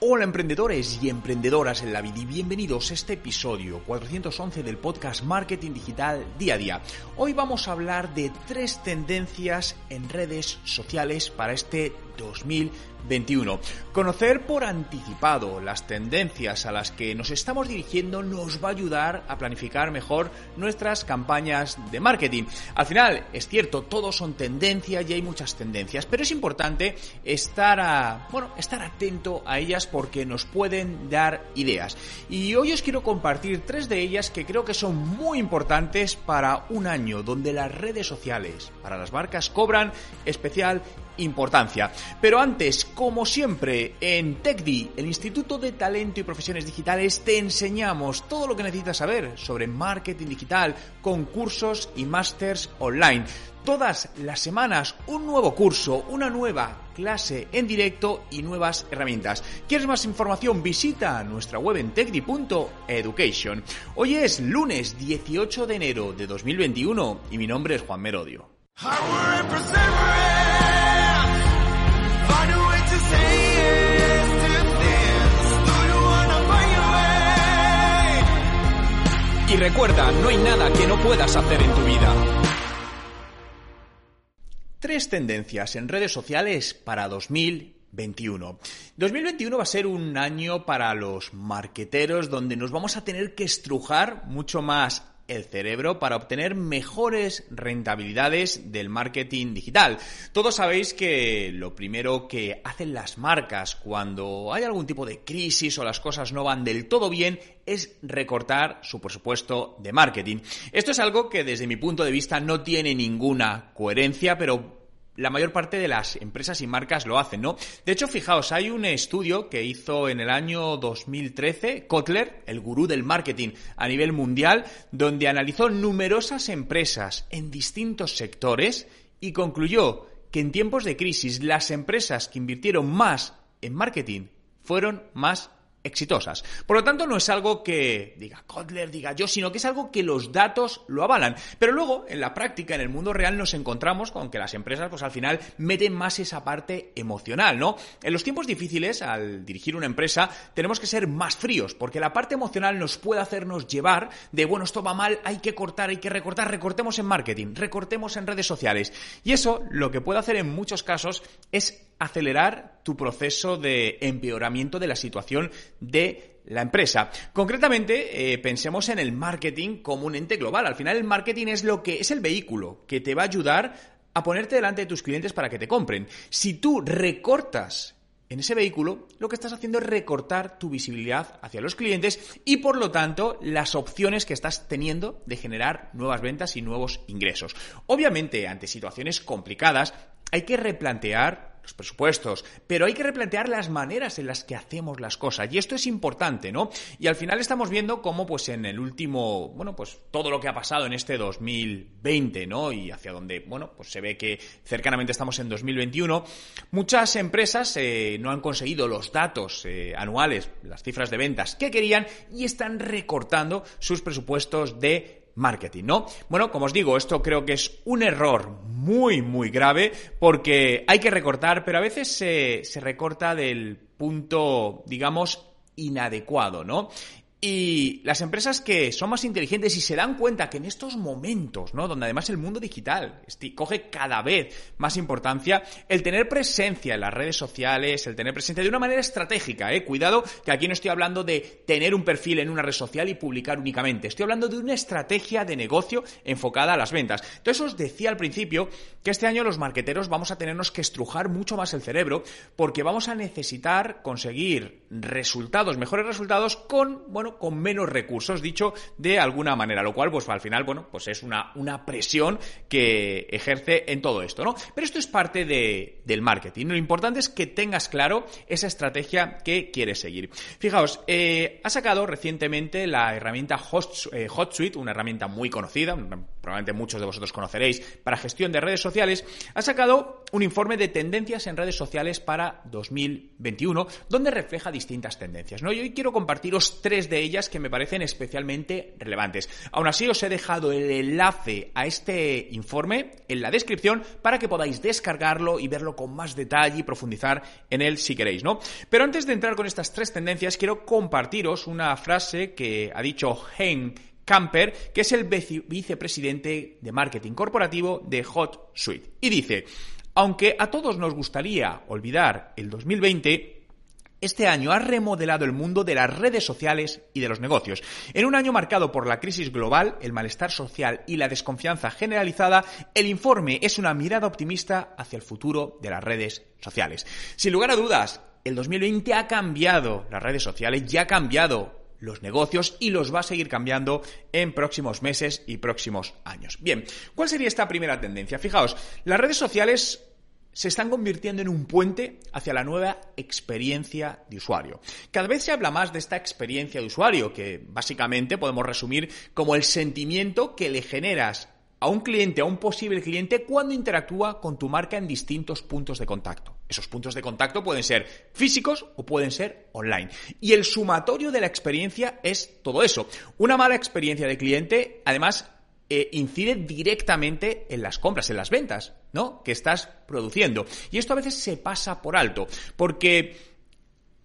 Hola emprendedores y emprendedoras en la vida y bienvenidos a este episodio 411 del podcast Marketing Digital Día a Día. Hoy vamos a hablar de tres tendencias en redes sociales para este 2021. Conocer por anticipado las tendencias a las que nos estamos dirigiendo nos va a ayudar a planificar mejor nuestras campañas de marketing. Al final, es cierto, todos son tendencias y hay muchas tendencias, pero es importante estar a, bueno, estar atento a ellas porque nos pueden dar ideas. Y hoy os quiero compartir tres de ellas que creo que son muy importantes para un año donde las redes sociales para las marcas cobran especial importancia. Pero antes, como siempre, en TechDi, el Instituto de Talento y Profesiones Digitales, te enseñamos todo lo que necesitas saber sobre marketing digital, concursos y másters online. Todas las semanas un nuevo curso, una nueva clase en directo y nuevas herramientas. ¿Quieres más información? Visita nuestra web en techdi.education. Hoy es lunes 18 de enero de 2021 y mi nombre es Juan Merodio. Y recuerda, no hay nada que no puedas hacer en tu vida. Tres tendencias en redes sociales para 2021. 2021 va a ser un año para los marqueteros donde nos vamos a tener que estrujar mucho más el cerebro para obtener mejores rentabilidades del marketing digital. Todos sabéis que lo primero que hacen las marcas cuando hay algún tipo de crisis o las cosas no van del todo bien es recortar su presupuesto de marketing. Esto es algo que desde mi punto de vista no tiene ninguna coherencia, pero la mayor parte de las empresas y marcas lo hacen, ¿no? De hecho, fijaos, hay un estudio que hizo en el año 2013 Kotler, el gurú del marketing a nivel mundial, donde analizó numerosas empresas en distintos sectores y concluyó que en tiempos de crisis las empresas que invirtieron más en marketing fueron más exitosas. Por lo tanto, no es algo que diga Kotler, diga yo, sino que es algo que los datos lo avalan. Pero luego, en la práctica, en el mundo real, nos encontramos con que las empresas, pues al final, meten más esa parte emocional, ¿no? En los tiempos difíciles, al dirigir una empresa, tenemos que ser más fríos, porque la parte emocional nos puede hacernos llevar de, bueno, esto va mal, hay que cortar, hay que recortar, recortemos en marketing, recortemos en redes sociales. Y eso, lo que puede hacer en muchos casos es acelerar tu proceso de empeoramiento de la situación de la empresa. Concretamente, eh, pensemos en el marketing como un ente global. Al final, el marketing es lo que es el vehículo que te va a ayudar a ponerte delante de tus clientes para que te compren. Si tú recortas en ese vehículo, lo que estás haciendo es recortar tu visibilidad hacia los clientes y por lo tanto las opciones que estás teniendo de generar nuevas ventas y nuevos ingresos. Obviamente, ante situaciones complicadas, hay que replantear presupuestos, pero hay que replantear las maneras en las que hacemos las cosas y esto es importante, ¿no? Y al final estamos viendo cómo pues en el último, bueno, pues todo lo que ha pasado en este 2020, ¿no? Y hacia donde, bueno, pues se ve que cercanamente estamos en 2021, muchas empresas eh, no han conseguido los datos eh, anuales, las cifras de ventas que querían y están recortando sus presupuestos de marketing, ¿no? Bueno, como os digo, esto creo que es un error muy, muy grave porque hay que recortar, pero a veces se, se recorta del punto, digamos, inadecuado, ¿no? Y las empresas que son más inteligentes y se dan cuenta que en estos momentos, ¿no? Donde además el mundo digital coge cada vez más importancia, el tener presencia en las redes sociales, el tener presencia de una manera estratégica, ¿eh? Cuidado, que aquí no estoy hablando de tener un perfil en una red social y publicar únicamente. Estoy hablando de una estrategia de negocio enfocada a las ventas. Entonces os decía al principio que este año los marqueteros vamos a tenernos que estrujar mucho más el cerebro porque vamos a necesitar conseguir resultados, mejores resultados con, bueno, con menos recursos, dicho de alguna manera, lo cual, pues al final, bueno, pues es una, una presión que ejerce en todo esto, ¿no? Pero esto es parte de, del marketing. Lo importante es que tengas claro esa estrategia que quieres seguir. Fijaos, eh, ha sacado recientemente la herramienta eh, HotSuite, una herramienta muy conocida, probablemente muchos de vosotros conoceréis, para gestión de redes sociales, ha sacado un informe de tendencias en redes sociales para 2021, donde refleja distintas tendencias. ¿no? Y hoy quiero compartiros tres de ellas que me parecen especialmente relevantes. Aún así, os he dejado el enlace a este informe en la descripción para que podáis descargarlo y verlo con más detalle y profundizar en él si queréis, ¿no? Pero antes de entrar con estas tres tendencias, quiero compartiros una frase que ha dicho Hen Camper, que es el vicepresidente de marketing corporativo de Hot Suite. Y dice, aunque a todos nos gustaría olvidar el 2020, este año ha remodelado el mundo de las redes sociales y de los negocios. En un año marcado por la crisis global, el malestar social y la desconfianza generalizada, el informe es una mirada optimista hacia el futuro de las redes sociales. Sin lugar a dudas, el 2020 ha cambiado las redes sociales, ya ha cambiado los negocios y los va a seguir cambiando en próximos meses y próximos años. Bien, ¿cuál sería esta primera tendencia? Fijaos, las redes sociales se están convirtiendo en un puente hacia la nueva experiencia de usuario. Cada vez se habla más de esta experiencia de usuario, que básicamente podemos resumir como el sentimiento que le generas a un cliente, a un posible cliente, cuando interactúa con tu marca en distintos puntos de contacto. Esos puntos de contacto pueden ser físicos o pueden ser online. Y el sumatorio de la experiencia es todo eso. Una mala experiencia de cliente, además, eh, incide directamente en las compras, en las ventas, ¿no? Que estás produciendo. Y esto a veces se pasa por alto, porque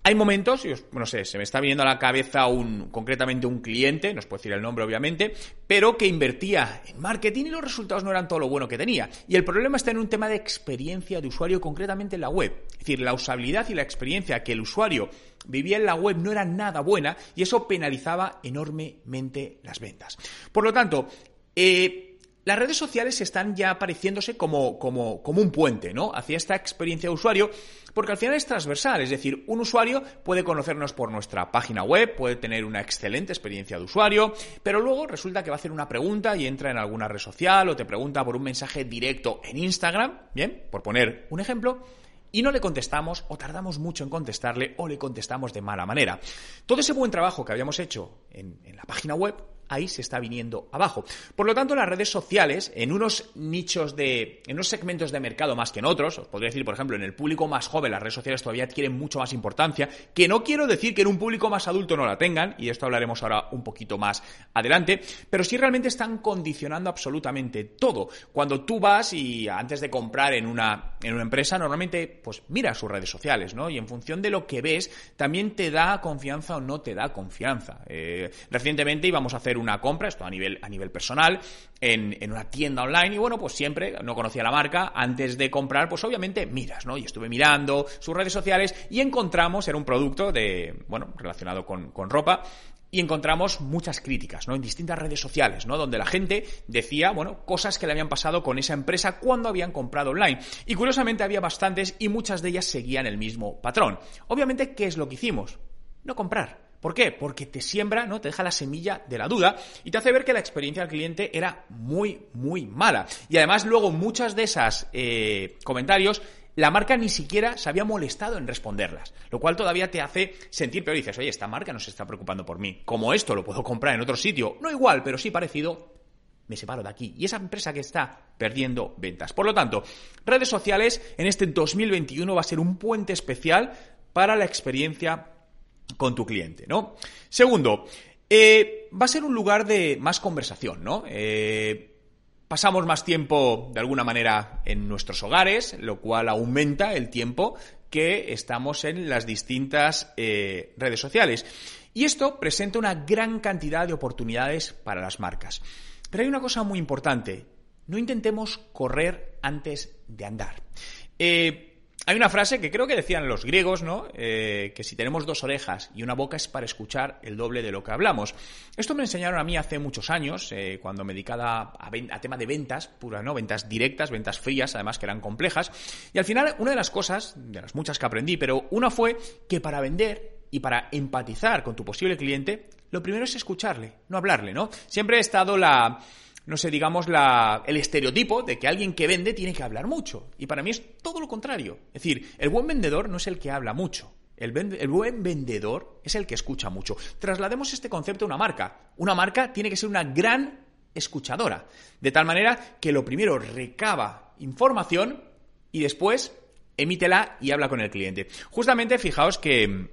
hay momentos, no sé, se me está viniendo a la cabeza un, concretamente un cliente, no os puedo decir el nombre obviamente, pero que invertía en marketing y los resultados no eran todo lo bueno que tenía. Y el problema está en un tema de experiencia de usuario, concretamente en la web. Es decir, la usabilidad y la experiencia que el usuario vivía en la web no era nada buena y eso penalizaba enormemente las ventas. Por lo tanto, eh, las redes sociales están ya apareciéndose como, como, como, un puente, ¿no? Hacia esta experiencia de usuario, porque al final es transversal, es decir, un usuario puede conocernos por nuestra página web, puede tener una excelente experiencia de usuario, pero luego resulta que va a hacer una pregunta y entra en alguna red social o te pregunta por un mensaje directo en Instagram, bien, por poner un ejemplo, y no le contestamos o tardamos mucho en contestarle o le contestamos de mala manera. Todo ese buen trabajo que habíamos hecho en, en la página web ahí se está viniendo abajo. Por lo tanto, las redes sociales, en unos nichos de, en unos segmentos de mercado más que en otros, os podría decir, por ejemplo, en el público más joven, las redes sociales todavía adquieren mucho más importancia, que no quiero decir que en un público más adulto no la tengan, y esto hablaremos ahora un poquito más adelante, pero sí realmente están condicionando absolutamente todo. Cuando tú vas y antes de comprar en una, en una empresa, normalmente, pues mira sus redes sociales, ¿no? Y en función de lo que ves, también te da confianza o no te da confianza. Eh, recientemente íbamos a una compra, esto a nivel, a nivel personal, en, en, una tienda online y bueno, pues siempre no conocía la marca, antes de comprar, pues obviamente miras, ¿no? Y estuve mirando sus redes sociales y encontramos, era un producto de, bueno, relacionado con, con ropa, y encontramos muchas críticas, ¿no? En distintas redes sociales, ¿no? Donde la gente decía, bueno, cosas que le habían pasado con esa empresa cuando habían comprado online. Y curiosamente había bastantes y muchas de ellas seguían el mismo patrón. Obviamente, ¿qué es lo que hicimos? No comprar. ¿Por qué? Porque te siembra, ¿no? Te deja la semilla de la duda y te hace ver que la experiencia del cliente era muy, muy mala. Y además, luego, muchas de esas eh, comentarios la marca ni siquiera se había molestado en responderlas, lo cual todavía te hace sentir peor. Y dices, oye, esta marca no se está preocupando por mí. Como esto lo puedo comprar en otro sitio, no igual, pero sí parecido, me separo de aquí. Y esa empresa que está perdiendo ventas. Por lo tanto, redes sociales en este 2021 va a ser un puente especial para la experiencia con tu cliente, ¿no? Segundo, eh, va a ser un lugar de más conversación, ¿no? Eh, pasamos más tiempo, de alguna manera, en nuestros hogares, lo cual aumenta el tiempo que estamos en las distintas eh, redes sociales. Y esto presenta una gran cantidad de oportunidades para las marcas. Pero hay una cosa muy importante. No intentemos correr antes de andar. Hay una frase que creo que decían los griegos, ¿no? Eh, que si tenemos dos orejas y una boca es para escuchar el doble de lo que hablamos. Esto me enseñaron a mí hace muchos años, eh, cuando me dedicaba a, a, tema de ventas puras, ¿no? Ventas directas, ventas frías, además que eran complejas. Y al final, una de las cosas, de las muchas que aprendí, pero una fue que para vender y para empatizar con tu posible cliente, lo primero es escucharle, no hablarle, ¿no? Siempre he estado la, no sé, digamos, la, el estereotipo de que alguien que vende tiene que hablar mucho. Y para mí es todo lo contrario. Es decir, el buen vendedor no es el que habla mucho. El, el, buen vendedor es el que escucha mucho. Traslademos este concepto a una marca. Una marca tiene que ser una gran escuchadora. De tal manera que lo primero recaba información y después emítela y habla con el cliente. Justamente fijaos que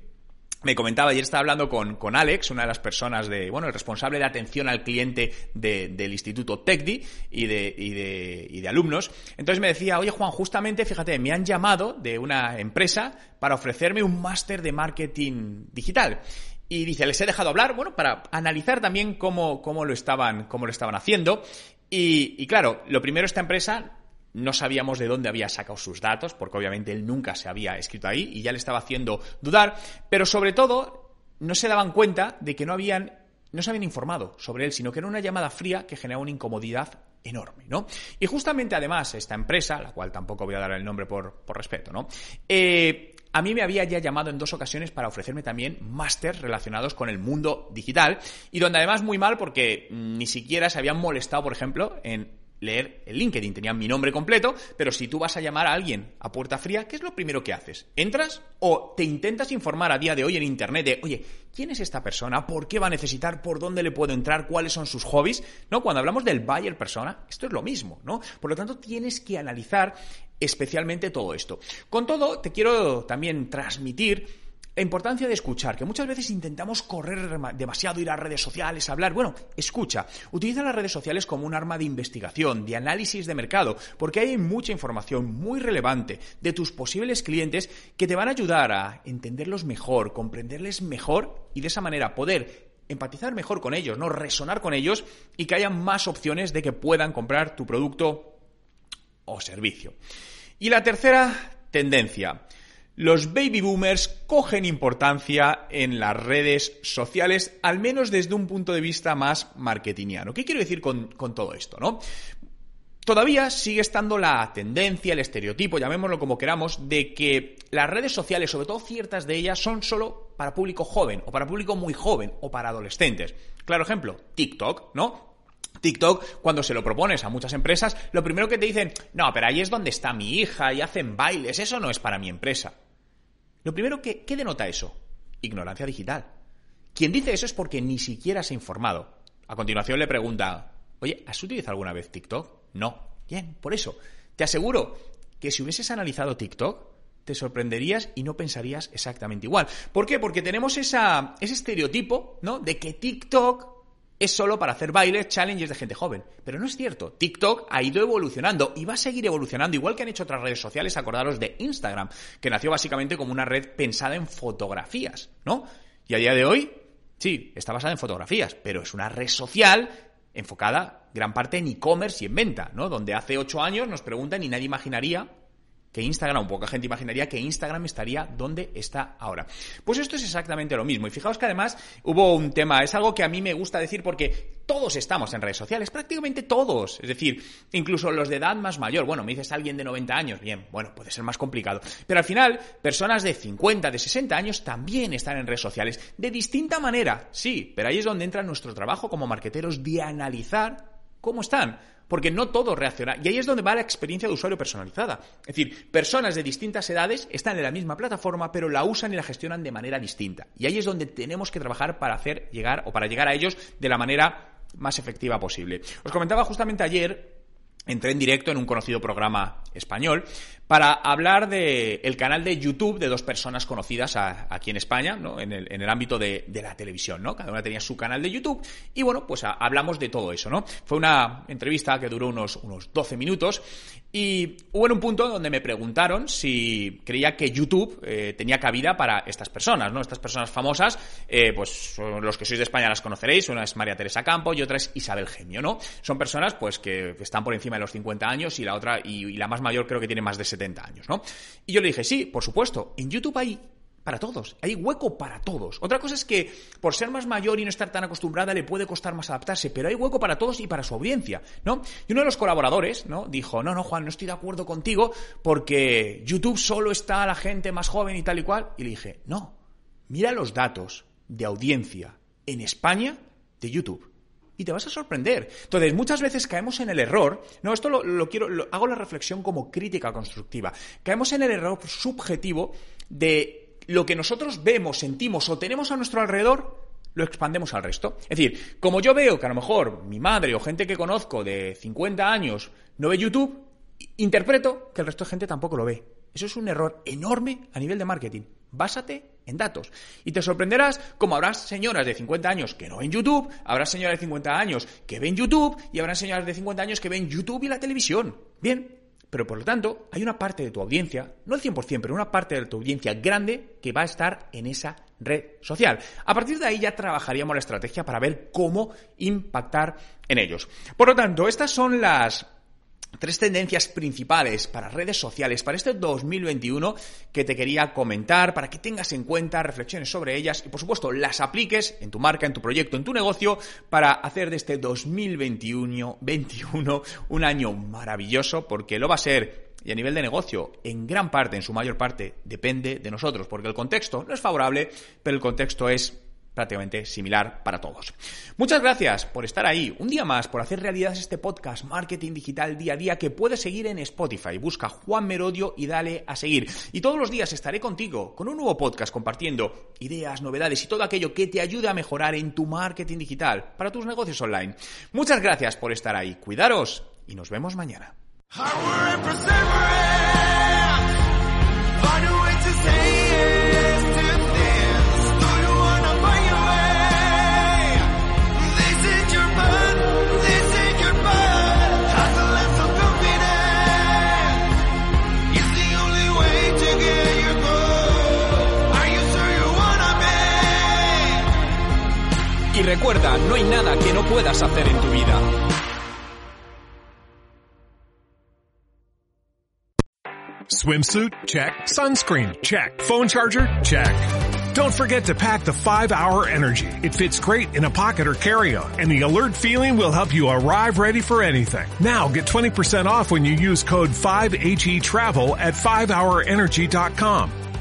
me comentaba, ayer estaba hablando con, con, Alex, una de las personas de, bueno, el responsable de atención al cliente del Instituto TECDI y de, y, de, y de alumnos. Entonces me decía, oye Juan, justamente, fíjate, me han llamado de una empresa para ofrecerme un máster de marketing digital. Y dice, les he dejado hablar, bueno, para analizar también cómo, cómo, lo, estaban, cómo lo estaban haciendo. Y, y claro, lo primero, esta empresa no sabíamos de dónde había sacado sus datos, porque obviamente él nunca se había escrito ahí y ya le estaba haciendo dudar, pero sobre todo no se daban cuenta de que no habían no se habían informado sobre él, sino que era una llamada fría que generaba una incomodidad enorme, ¿no? Y justamente además esta empresa, la cual tampoco voy a dar el nombre por, por respeto, ¿no? Eh, a mí me había ya llamado en dos ocasiones para ofrecerme también máster relacionados con el mundo digital y donde además muy mal porque ni siquiera se habían molestado, por ejemplo, en leer el LinkedIn. Tenían mi nombre completo, pero si tú vas a llamar a alguien a puerta fría, ¿qué es lo primero que haces? ¿Entras o te intentas informar a día de hoy en Internet de, oye, ¿quién es esta persona? ¿Por qué va a necesitar? ¿Por dónde le puedo entrar? ¿Cuáles son sus hobbies? ¿No? Cuando hablamos del buyer persona, esto es lo mismo, ¿no? Por lo tanto, tienes que analizar especialmente todo esto. Con todo, te quiero también transmitir la importancia de escuchar, que muchas veces intentamos correr demasiado, ir a redes sociales, hablar. Bueno, escucha, utiliza las redes sociales como un arma de investigación, de análisis de mercado, porque hay mucha información muy relevante de tus posibles clientes que te van a ayudar a entenderlos mejor, comprenderles mejor y de esa manera poder empatizar mejor con ellos, no resonar con ellos y que haya más opciones de que puedan comprar tu producto o servicio. Y la tercera tendencia, los baby boomers cogen importancia en las redes sociales, al menos desde un punto de vista más marketingiano. ¿Qué quiero decir con, todo esto, no? Todavía sigue estando la tendencia, el estereotipo, llamémoslo como queramos, de que las redes sociales, sobre todo ciertas de ellas, son solo para público joven, o para público muy joven, o para adolescentes. Claro ejemplo, TikTok, ¿no? TikTok, cuando se lo propones a muchas empresas, lo primero que te dicen, no, pero ahí es donde está mi hija y hacen bailes, eso no es para mi empresa. Lo primero que, ¿qué denota eso? Ignorancia digital. Quien dice eso es porque ni siquiera se ha informado. A continuación le pregunta, oye, ¿has utilizado alguna vez TikTok? No. Bien, por eso, te aseguro que si hubieses analizado TikTok, te sorprenderías y no pensarías exactamente igual. ¿Por qué? Porque tenemos esa, ese estereotipo, ¿no? De que TikTok es solo para hacer bailes, challenges de gente joven. Pero no es cierto. TikTok ha ido evolucionando y va a seguir evolucionando, igual que han hecho otras redes sociales. Acordaros de Instagram, que nació básicamente como una red pensada en fotografías, ¿no? Y a día de hoy, sí, está basada en fotografías, pero es una red social enfocada gran parte en e-commerce y en venta, ¿no? Donde hace ocho años nos preguntan y nadie imaginaría que Instagram, poca gente imaginaría que Instagram estaría donde está ahora. Pues esto es exactamente lo mismo. Y fijaos que además hubo un tema, es algo que a mí me gusta decir porque todos estamos en redes sociales, prácticamente todos. Es decir, incluso los de edad más mayor. Bueno, me dices alguien de 90 años, bien, bueno, puede ser más complicado. Pero al final, personas de 50, de 60 años también están en redes sociales. De distinta manera, sí, pero ahí es donde entra nuestro trabajo como marqueteros de analizar cómo están porque no todo reacciona. Y ahí es donde va la experiencia de usuario personalizada. Es decir, personas de distintas edades están en la misma plataforma, pero la usan y la gestionan de manera distinta. Y ahí es donde tenemos que trabajar para hacer llegar o para llegar a ellos de la manera más efectiva posible. Os comentaba justamente ayer entré en directo en un conocido programa español para hablar del el canal de YouTube de dos personas conocidas aquí en España, ¿no? en, el, en el ámbito de, de, la televisión, ¿no? Cada una tenía su canal de YouTube y bueno, pues hablamos de todo eso, ¿no? Fue una entrevista que duró unos, unos 12 minutos y hubo en un punto donde me preguntaron si creía que YouTube eh, tenía cabida para estas personas, ¿no? Estas personas famosas, eh, pues los que sois de España las conoceréis, una es María Teresa Campo y otra es Isabel Gemio, ¿no? Son personas pues que, están por encima de los 50 años y la otra, y, y la más mayor creo que tiene más de 70 años, ¿no? Y yo le dije, sí, por supuesto, en YouTube hay para todos, hay hueco para todos. Otra cosa es que por ser más mayor y no estar tan acostumbrada le puede costar más adaptarse, pero hay hueco para todos y para su audiencia, ¿no? Y uno de los colaboradores, ¿no? Dijo, no, no, Juan, no estoy de acuerdo contigo porque YouTube solo está a la gente más joven y tal y cual. Y le dije, no, mira los datos de audiencia en España de YouTube. Y te vas a sorprender. Entonces, muchas veces caemos en el error. No, esto lo, quiero, hago la reflexión como crítica constructiva. Caemos en el error subjetivo de lo que nosotros vemos, sentimos o tenemos a nuestro alrededor, lo expandemos al resto. Es decir, como yo veo que a lo mejor mi madre o gente que conozco de 50 años no ve YouTube, interpreto que el resto de gente tampoco lo ve. Eso es un error enorme a nivel de marketing. Básate en datos. Y te sorprenderás como habrá señoras de 50 años que no ven YouTube, habrá señoras de 50 años que ven YouTube y habrá señoras de 50 años que ven YouTube y la televisión. Bien, pero por lo tanto hay una parte de tu audiencia, no el 100%, pero una parte de tu audiencia grande que va a estar en esa red social. A partir de ahí ya trabajaríamos la estrategia para ver cómo impactar en ellos. Por lo tanto, estas son las tres tendencias principales para redes sociales para este 2021 que te quería comentar para que tengas en cuenta, reflexiones sobre ellas y por supuesto las apliques en tu marca, en tu proyecto, en tu negocio para hacer de este 2021 21, un año maravilloso porque lo va a ser y a nivel de negocio, en gran parte, en su mayor parte, depende de nosotros, porque el contexto no es favorable, pero el contexto es prácticamente similar para todos. Muchas gracias por estar ahí, un día más, por hacer realidad este podcast Marketing Digital Día a Día que puedes seguir en Spotify. Busca Juan Merodio y dale a seguir. Y todos los días estaré contigo con un nuevo podcast compartiendo ideas, novedades y todo aquello que te ayude a mejorar en tu marketing digital para tus negocios online. Muchas gracias por estar ahí. Cuidaros y nos vemos mañana. Recuerda, no hay nada que no puedas hacer en tu vida. Swimsuit? Check. Sunscreen? Check. Phone charger? Check. Don't forget to pack the 5-Hour Energy. It fits great in a pocket or carry-on, and the alert feeling will help you arrive ready for anything. Now get 20% off when you use code 5HE Travel at 5hourenergy.com.